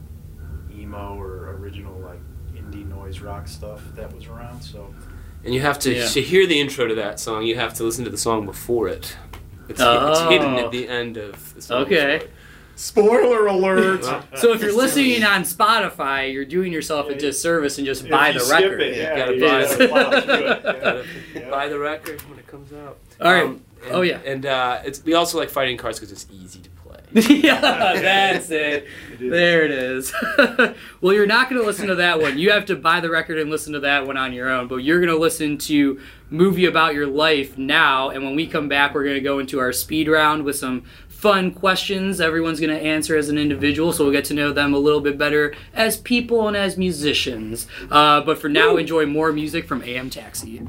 emo or original like indie noise rock stuff that was around. So And you have to Yeah. to hear the intro to that song. You have to listen to the song before it. It's, it's Oh. hidden at the end of the song. Okay. Spoiler alert. So if you're listening on Spotify, you're doing yourself a disservice and just buy the record. it, yeah, gotta you buy gotta it. plow through it, yeah. Yeah. Buy the record when it comes out. All right. and, Oh, yeah. And uh, it's we also like fighting cars because it's easy to play. Yeah, that's it. There it is. well, you're not going to listen to that one. You have to buy the record and listen to that one on your own. But you're going to listen to movie about your life now. And when we come back, we're going to go into our speed round with some fun questions. Everyone's going to answer as an individual, so we'll get to know them a little bit better as people and as musicians. Uh, but for now, enjoy more music from AM Taxi.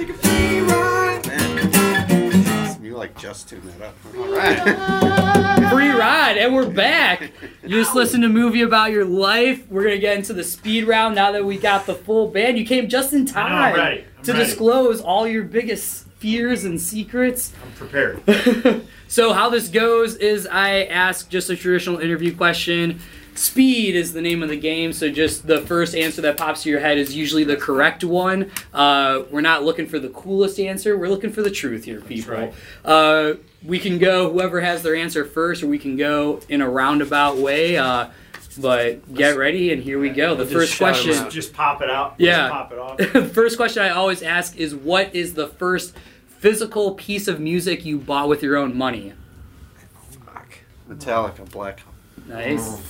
Take a free ride. Man, you like just tuned that up. All right. Free ride, and we're back. You just listened to a movie about your life. We're gonna get into the speed round now that we got the full band. You came just in time I'm ready. I'm to ready. disclose all your biggest fears and secrets. I'm prepared. so how this goes is I ask just a traditional interview question. Speed is the name of the game. So just the first answer that pops to your head is usually the correct one. Uh, we're not looking for the coolest answer. We're looking for the truth here, people. right. Uh, we can go whoever has their answer first, or we can go in a roundabout way. Uh, but get ready, and here we go. The We'll first question. Just, just pop it out. Yeah. Pop it off. the first question I always ask is what is the first physical piece of music you bought with your own money? Metallica, Black. Nice.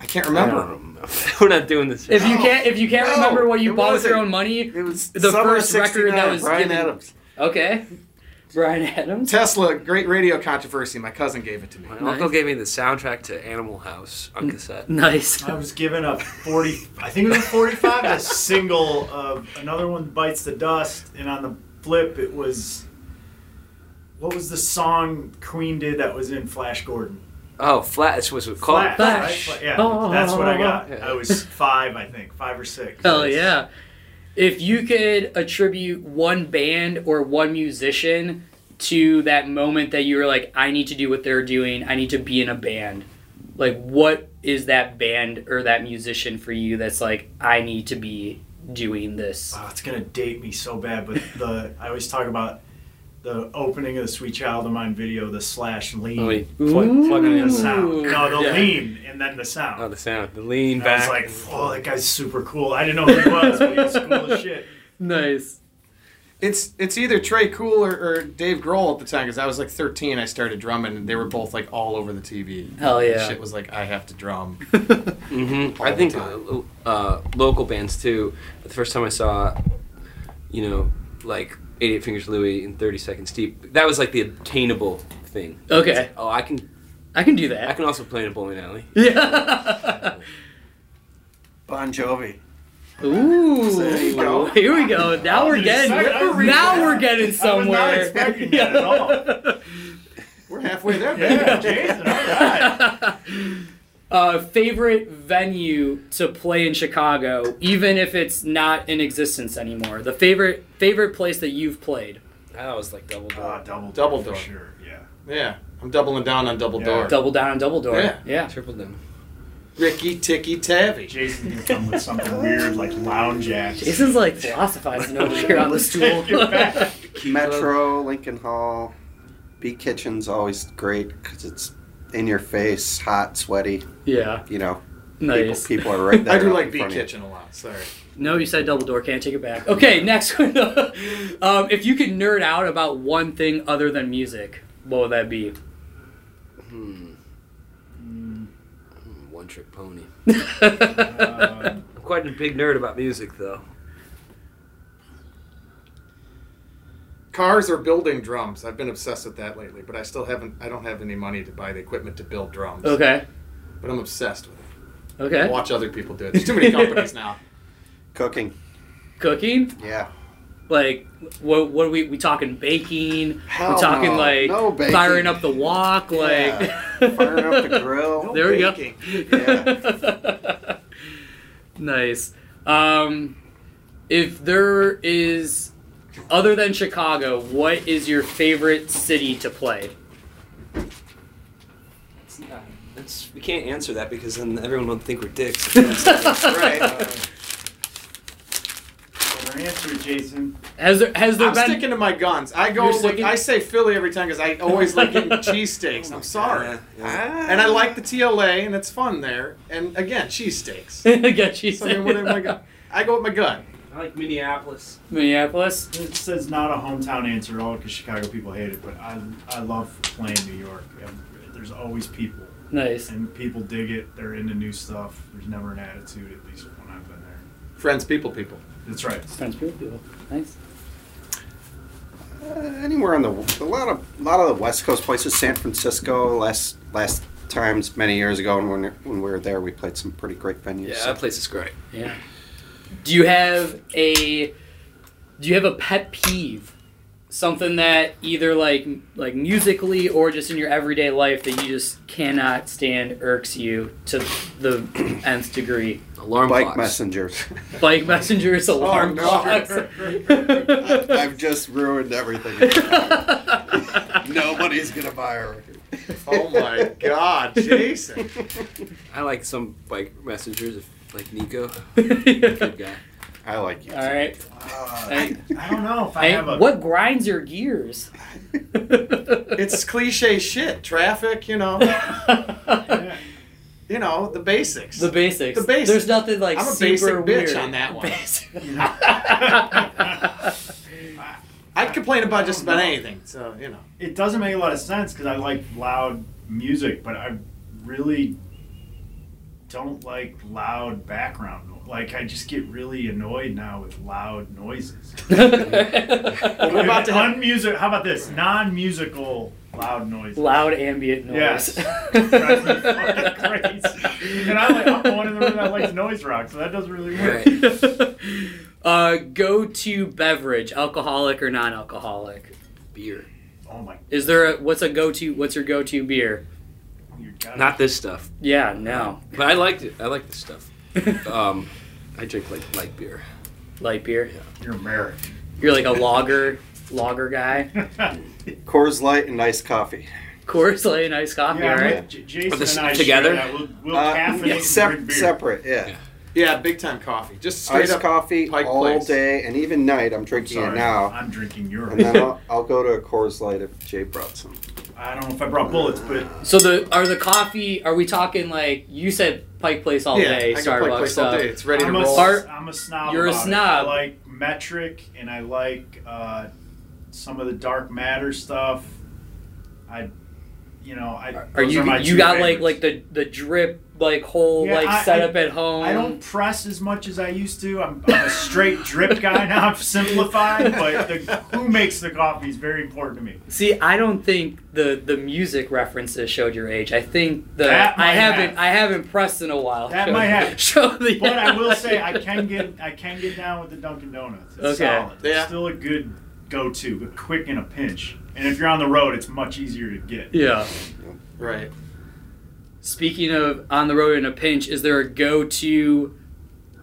I can't I remember. don't remember. We're not doing this. If you can't if you can't No, remember what you it bought with your own money, It was The first record that was Bryan given- Adams. okay. Bryan Adams. Tesla, great radio controversy. My cousin gave it to me. My Nice. uncle gave me the soundtrack to Animal House on cassette. Nice. I was given a 40, I think it was a 45, a single of another one bites the dust, and on the flip it was, what was the song Queen did that was in Flash Gordon? Oh, Flash was it called? Flash, Flash. right? Yeah, Oh. that's what I got. Yeah. I was five, I think, five or six. Hell yeah. If you could attribute one band or one musician to that moment that you were like, I need to do what they're doing, I need to be in a band, like what is that band or that musician for you that's like, I need to be doing this? Oh, it's gonna date me so bad, but the I always talk about the opening of the Sweet Child of Mine video, the slash lean, Oh, wait. plug, in the sound. No, the Yeah. lean and then the sound. Oh, the sound. The lean And back. I was like, oh, that guy's super cool. I didn't know who he was, but he was cool as shit. Nice. It's it's either Tré Cool or, or Dave Grohl at the time because I was like 13. I started drumming and they were both like all over the TV. Hell yeah. Shit was like I have to drum. hmm I think uh, uh, local bands too. The first time I saw, you know, like 88 Fingers Louie and 30 Seconds Deep, that was like the attainable thing. Okay. Oh, I can. I can do that. I can also play in a bowling alley. Yeah. Bon Jovi. Ooh. There you go. Here we go. Now we're getting now we're getting somewhere. expecting that at all. We're halfway there. Yeah, Jason, all right. uh, favorite venue to play in Chicago, even if it's not in existence anymore. The favorite favorite place that you've played. That was like double door. Uh, double, Double door door. for sure. Yeah. Yeah, I'm doubling down on Double Yeah. Door. Double down on double door. Yeah. Yeah. Triple down. Ricky Ticky Tavi. Jason's gonna come with something weird like Lounge Ax. Jason's like philosophizing over here on the stool. Take it back. Metro, Lincoln Hall. Beat Kitchen's always great because it's in your face, hot, sweaty. yeah. You know, Nice. people, people are right there. I do like Beat front you. Kitchen a lot. Sorry. No, you said double door. Can't take it back. Okay, next one. um, if you could nerd out about one thing other than music, what would that be? Hmm. One trick pony. Uh, I'm quite a big nerd about music, though. Cars are building drums. I've been obsessed with that lately, but I still haven't. I don't have any money to buy the equipment to build drums. okay. But I'm obsessed with it. I Okay. watch other people do it. There's too many companies now. Cooking. Cooking? Yeah. Like, what? What are we? We talking baking? Hell We're talking no. like No baking. firing up the wok, like Yeah. Firing up the grill. no There we go. Yeah. nice. Um, if there is, other than Chicago, what is your favorite city to play? It's not, it's, we can't answer that because then everyone will think we're dicks. right. Well, their answer, Jason. Has there has there I'm been? sticking to my guns. I go. You're With, sticking- I say Philly every time because I always like getting cheesesteaks. I'm oh sorry. Yeah, yeah. Ah. And I like the TLA, and it's fun there. And again, cheesesteaks. Get you. So, I mean, I, go- I go with my gut. I like Minneapolis. Minneapolis. It says not a hometown answer at all because Chicago people hate it, but I I love playing New York. There's always people, Nice. and people dig it. They're into new stuff. There's never an attitude, at least when I've been there. Friends, people, people. That's right. Friends, people, people. Nice. Uh, anywhere on the a lot of a lot of the West Coast places, San Francisco. Last last times many years ago, and when when we were there, we played some pretty great venues. Yeah, so- that place is great. Yeah. Do you have a do you have a pet peeve? Something that either like like musically or just in your everyday life that you just cannot stand irks you to the nth degree. Alarm Bike clocks. messengers. Bike messengers, oh, alarm no. clocks. I've just ruined everything. Nobody's gonna buy a record. Oh my God, Jason! I like some bike messengers of like Nico. Good guy. I like you. All right. Uh, Hey. I don't know if I Hey, have a. what grinds your gears? It's cliche shit. Traffic, you know, Yeah. you know the basics. the basics. The basics. There's nothing like I'm a super basic bitch weird. on that one. Basic. I'd complain about just about anything. So you know. it doesn't make a lot of sense because I like loud music, but I really don't like loud background. no- Like I just get really annoyed now with loud noises. Well, we're about to have- unmusic. How about this? Non-musical loud noise? Loud ambient noise. Yes. Drives me fucking crazy. And I like, I'm the one in the room that likes noise rock, so that doesn't really work. Right. uh, go to beverage, alcoholic or non-alcoholic. Beer. Oh my, Is there a what's a go to? What's your go to beer? You got Not this stuff. Yeah, no, But I liked it. I like this stuff. Um, I drink like light beer. light beer. Yeah. You're American. You're like a lager, lager guy. Coors Light and iced coffee. Coors Light and iced coffee. Yeah, all I'm right. with J- Jason Are this and I together? Share that. We'll, we'll Uh, caffeinate yeah, sep- drink beer. separate, yeah. Yeah. Yeah, big time coffee. Just straight Iced up coffee Pike all Place. day, and even night. I'm I'm drinking sorry, it now. I'm drinking yours. And then I'll, I'll go to a Coors Light if Jay brought some. I don't know if I brought bullets, but So the are the coffee? Are we talking like you said Pike Place all yeah, day? I go Pike Starbucks Place all stuff. day. It's ready I'm to a, roll. Art- I'm a snob. You're a about it. snob. I like metric, and I like uh, some of the dark matter stuff. I, you know, I. Are those you my you two got like favorites. like the the drip like whole Yeah, like I- setup at home? I don't press as much as I used to. I'm, I'm a straight drip guy now. I've simplified, but the, who makes the coffee is very important to me. See, I don't think the the music references showed your age. I think the I haven't have. I haven't pressed in a while. That Show- might have. Show the. But I will say I can get I can get down with the Dunkin' Donuts. It's Okay. solid. Yeah. It's still a good go-to, but quick in a pinch. And if you're on the road, it's much easier to get. Yeah. Right. Speaking of on the road in a pinch, is there a go-to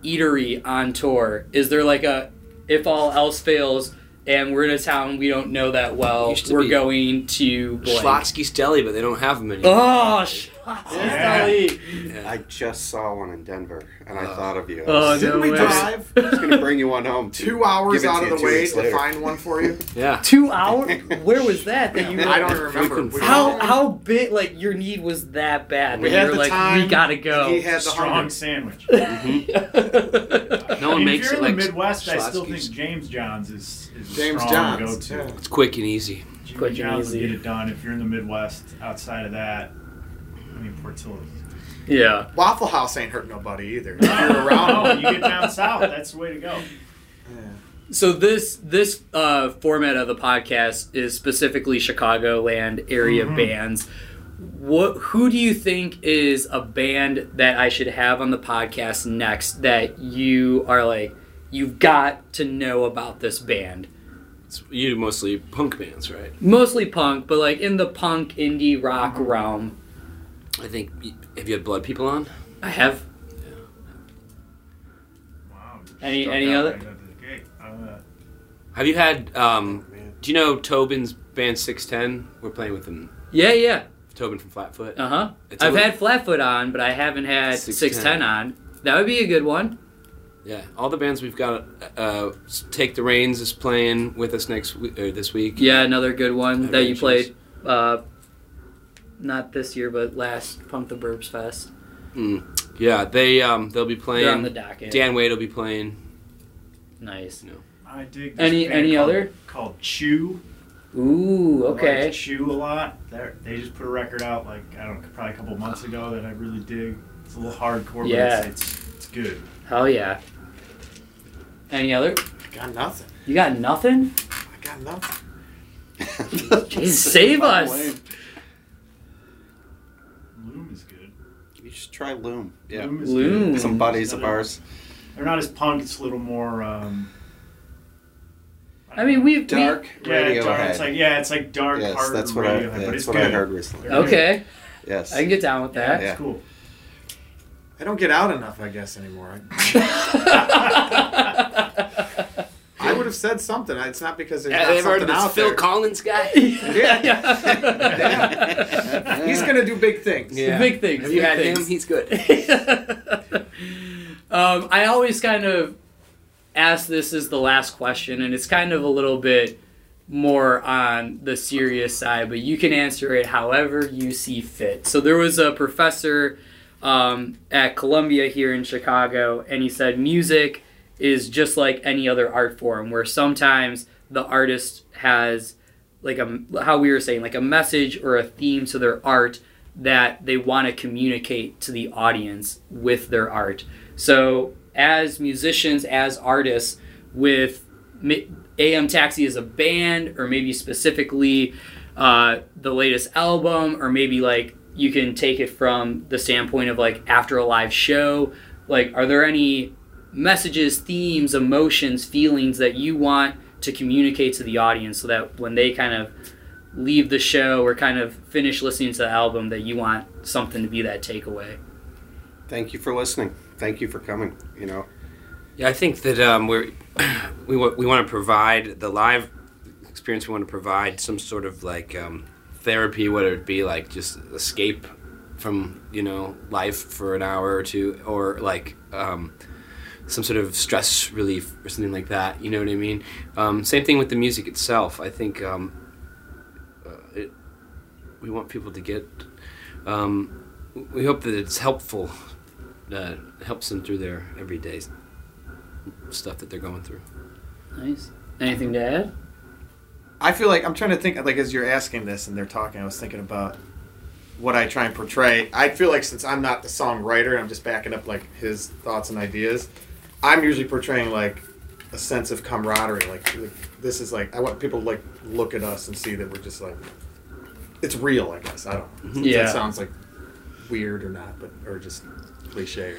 eatery on tour? Is there like a if all else fails and we're in a town we don't know that well, we're going to. Schlotzsky's Deli, but they don't have them anymore. Oh, Schlotzsky's Yeah. Yeah. I just saw one in Denver, and I Oh. thought of you. I Oh, was, Didn't we way. drive I was gonna bring you one home. two hours Give it to out of the two way weeks to later. find one for you? yeah. Two hours? Where was that? That you I don't were, remember. couldn't We- how how big? Like your need was that bad? We that had you were the like, time, we gotta go. He had the Strong hunger. sandwich. Mm-hmm. No one mean, makes if you're it in like the Midwest, I still think Schlotzsky's. James John's is, is a James strong John's. go-to. yeah. It's quick and easy. Jimmy Quick and John's will easy. get it done. If you're in the Midwest, outside of that, I mean Portillo's. yeah. Waffle House ain't hurt nobody either. No, you're around no, you get down south. That's the way to go. So this this uh, format of the podcast is specifically Chicagoland area Mhm. bands. What who do you think is a band that I should have on the podcast next that you are like you've got to know about this band? It's, you mostly punk bands, right? Mostly punk, but like in the punk indie rock Mm-hmm. realm. I think. Have you had Blood People on? I have Yeah. Wow. Any- any other- right out of the gate. Uh, Have you had? Um, Man. do you know Tobin's band Six Ten? We're playing with them. yeah yeah Tobin from Flatfoot. uh huh. It's a I've little- had Flatfoot on, but I haven't had 610. On. That would be a good one. Yeah, all the bands we've got. Uh, Take the Reins is playing with us next week or this week. Yeah, another good one At that you played. Uh, not this year, but last Punk the Burbs Fest. Mm. Yeah, they um they'll be They're on the playing. docket. Dan Wade will be playing. Nice. No. I dig. This Any- band any called, other? called Chew. Ooh, I like okay. Chew a lot. They're, they just put a record out like I don't know, probably a couple months ago that I really dig. It's a little hardcore, Yeah. but it's, it's it's good. Hell yeah. Any other? I got nothing. You got nothing? I got nothing. Jeez, save us. Loom is good. You should try Loom. Yeah. Loom is Loom. good. Some buddies of ours. They're not as punk. It's a little more. Um, I mean, we've Dark Yeah, Radiohead. dark, it's like yeah, it's like dark, yes, hard that's what I. Radiohead, but That's it's what good. I heard recently. We, okay. Yes. I can get down with Yeah, that. Yeah. it's cool. I don't get out enough, I guess, anymore. I would have have said something. It's not because there's Yeah, not they've heard something of this out Phil there. Collins guy. Yeah. yeah. He's gonna do big things. Yeah. Big things. Have you big had things. him? He's good. um, I always kind of ask this as the last question, and it's kind of a little bit more on the serious side, but you can answer it however you see fit. So there was a professor um, at Columbia here in Chicago, and he said music is just like any other art form, where sometimes the artist has like a how we were saying like a message or a theme to their art that they want to communicate to the audience with their art. So as musicians, as artists, with AM Taxi as a band, or maybe specifically uh, the latest album, or maybe like you can take it from the standpoint of like after a live show. Like, are there any messages, themes, emotions, feelings that you want to communicate to the audience so that when they kind of leave the show or kind of finish listening to the album, that you want something to be that takeaway? Thank you for listening. Thank you for coming. You know, Yeah, I think that um, we're we want we want to provide the live experience. We want to provide some sort of like um, therapy, whether it be like just escape from you know life for an hour or two, or like um, some sort of stress relief or something like that. You know what I mean? Um, same thing with the music itself. I think um, uh, it, we want people to get. Um, we hope that it's helpful. Uh, helps them through their everyday stuff that they're going through. Nice. Anything to add? I feel like I'm trying to think like as you're asking this and they're talking, I was thinking about what I try and portray. I feel like since I'm not the songwriter, I'm just backing up like his thoughts and ideas. I'm usually portraying like a sense of camaraderie. Like, like this is like I want people to like look at us and see that we're just like it's real. I guess I don't. know. Yeah. That sounds like weird or not, but or just cliche.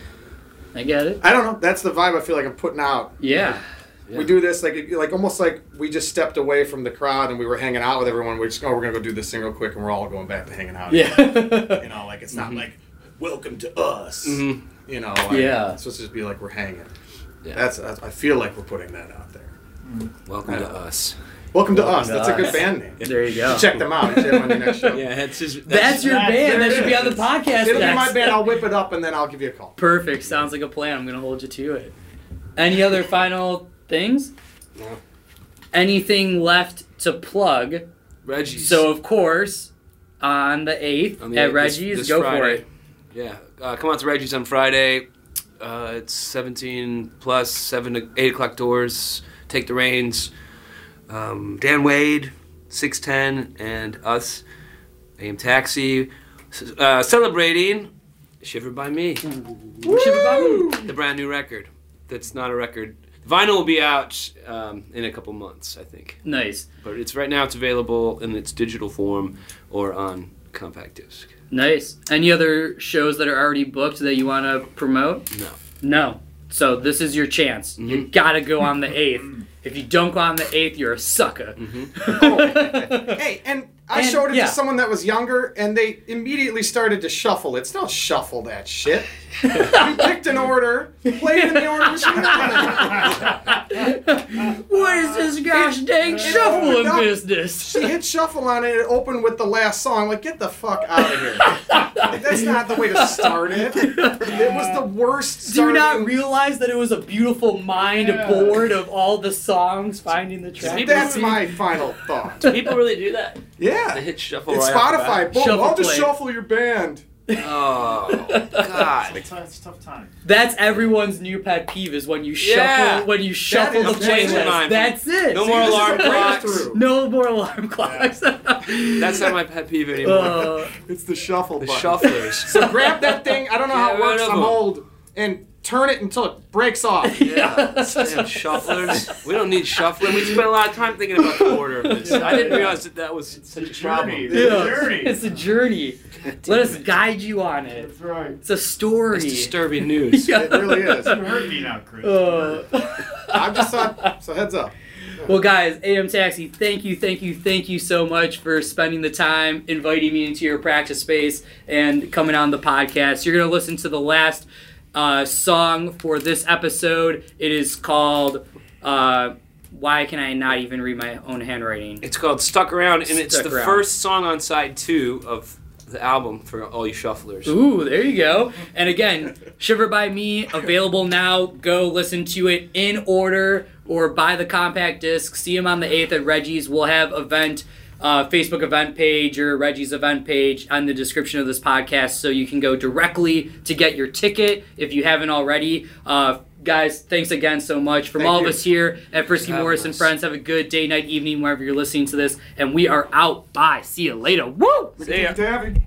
I get it. I don't know. That's the vibe I feel like I'm putting out. Yeah. Yeah. We do this like like almost like we just stepped away from the crowd and we were hanging out with everyone. We're just oh we're gonna go do this thing real quick and we're all going back to hanging out. Yeah. You know, like it's not like welcome to us. Mhm. You know. Like, Yeah. It's supposed to just be like we're hanging. Yeah. That's, that's I feel like we're putting that out there. Welcome to us. Welcome to Welcome us. to That's a good band name. there you go. Check them out. Check them on your next show. Yeah, it's just That's your That's- band. That there should it be on the podcast. It'll be next. my band. I'll whip it up and then I'll give you a call. Perfect. Sounds like a plan. I'm gonna hold you to it. Any other final things? No. Anything left to plug? Reggie's. So of course, on the eighth On the at eighth, this- Reggie's, this go for Friday. it. Yeah, uh, come out to Reggie's on Friday. Uh, it's 17 plus, 7 to 8 o'clock doors. Take the reins. Um, Dan Wade, 610, and us, AM Taxi, uh, celebrating Shiver by Me, the brand new record. That's not a record. Vinyl will be out um, in a couple months, I think. Nice, But it's right now. It's available in its digital form or on compact disc. Nice. Any other shows that are already booked that you want to promote? No. No. So this is your chance. You Mhm. gotta go on the eighth. If you don't go on the eighth, you're a sucker. Hey, and I And- showed it yeah. to someone that was younger, and they immediately started to shuffle. It's not shuffle that shit. we picked an order, played in the order. she what is this gosh dang shuffling opened up. business? She hit shuffle on it. And it opened with the last song. Like, get the fuck out of here. That's not the way to start it. It was the worst. Do you not realize that it was a beautiful mind Yeah. board of all the songs finding the track? That's my final thought. Do people really do that? They Yeah. hit shuffle It's right off the Spotify. Boom, Shuffle I'll just play. shuffle your band. Oh God! It's, a- it's a tough time. That's everyone's new pet peeve is when you Yeah. shuffle when you shuffle the changing playlist. That's it. No See, more alarm clocks. No more alarm clocks. That's not my pet peeve anymore. Uh, It's the shuffle the button. shufflers. So grab that thing. I don't know how it works. I'm old. And turn it until it breaks off. Yeah, damn shufflers. We don't need shuffling. We spent a lot of time thinking about the order of this. I didn't realize that that was such a problem. journey. yeah. It's a journey. It's a journey. Let us guide you on it. That's right. It's a story. It's disturbing news. Yeah. It really is. You hurt me now, Chris. Uh, I'm just thought. So heads up. Well, guys, AM Taxi, thank you, thank you, thank you so much for spending the time inviting me into your practice space and coming on the podcast. You're going to listen to the last uh, song for this episode. It is called uh, why can I not even read my own handwriting? It's called Stuck Around, and it's Stuck the Around. first song on side two of the album for all you shufflers. Ooh, there you go. And again, Shiver by Me, available now. Go listen to it in order or buy the compact disc. See him on the 8th at Reggie's. We'll have event, uh, Facebook event page or Reggie's event page on the description of this podcast so you can go directly to get your ticket if you haven't already. Uh, guys, thanks again so much. From Thank all you. of us here at Frisky Having Morris and friends, have a good day, night, evening, wherever you're listening to this. And we are out. Bye. See you later. Woo! See ya. Davy.